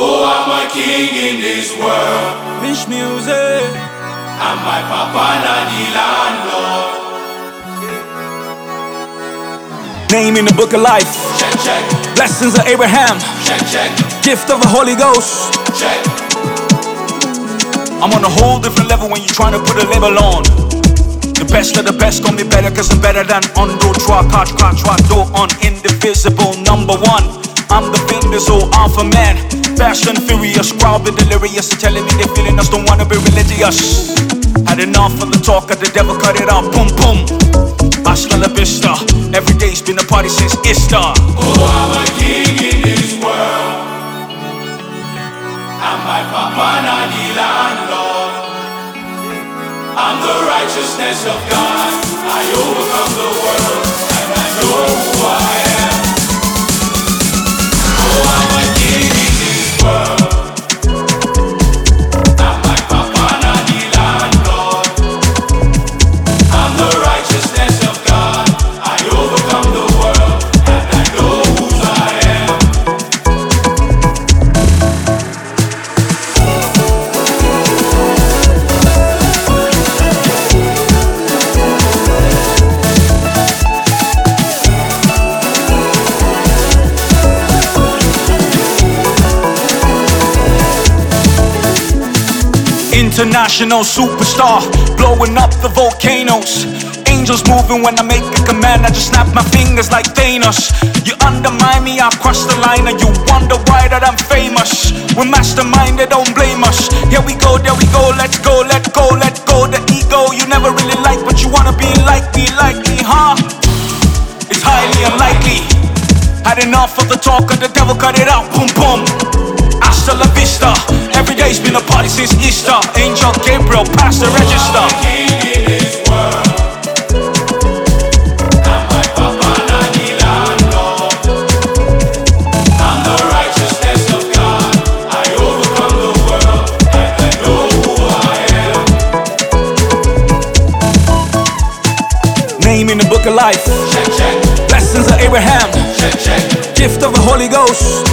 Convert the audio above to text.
Oh, I'm a king in this world. Mish music. And my papa not the landlord. Name in the book of life. Check, check, Blessings of Abraham. check, check, Gift of the Holy Ghost. check. I'm on a whole different level when you're trying to put a label on. The best of the best call me better cause I'm better than Undo, Twa, Catch, Catch, do on indivisible number one. I'm the so alpha man. Fast and furious, crowd be delirious. They're telling me they're feeling us, don't wanna be religious. Had enough of the talk of the devil, cut it out, boom, boom. Hasta la vista. Every day's been a party since Easter. Oh, I'm a king in this world. And my papa not the landlord. I'm the righteousness of God. I overcome the world. International superstar, blowing up the volcanoes. Angels moving when I make a command. I just snap my fingers like Thanos. You undermine me, I cross the line, and you wonder why that I'm famous. We're masterminded, don't blame us. Here we go, there we go, let's go, let go, let go. The ego, you never really like, but you wanna be like me, like me, huh? It's highly unlikely. Had enough of the talk of the devil, cut it out, boom, boom. Hasta la vista. Every day's been a party since Easter. Angel Gabriel, pass the register. I'm. Name in the book of life. Check, check, Blessings of Abraham. check, check, Gift of the Holy Ghost.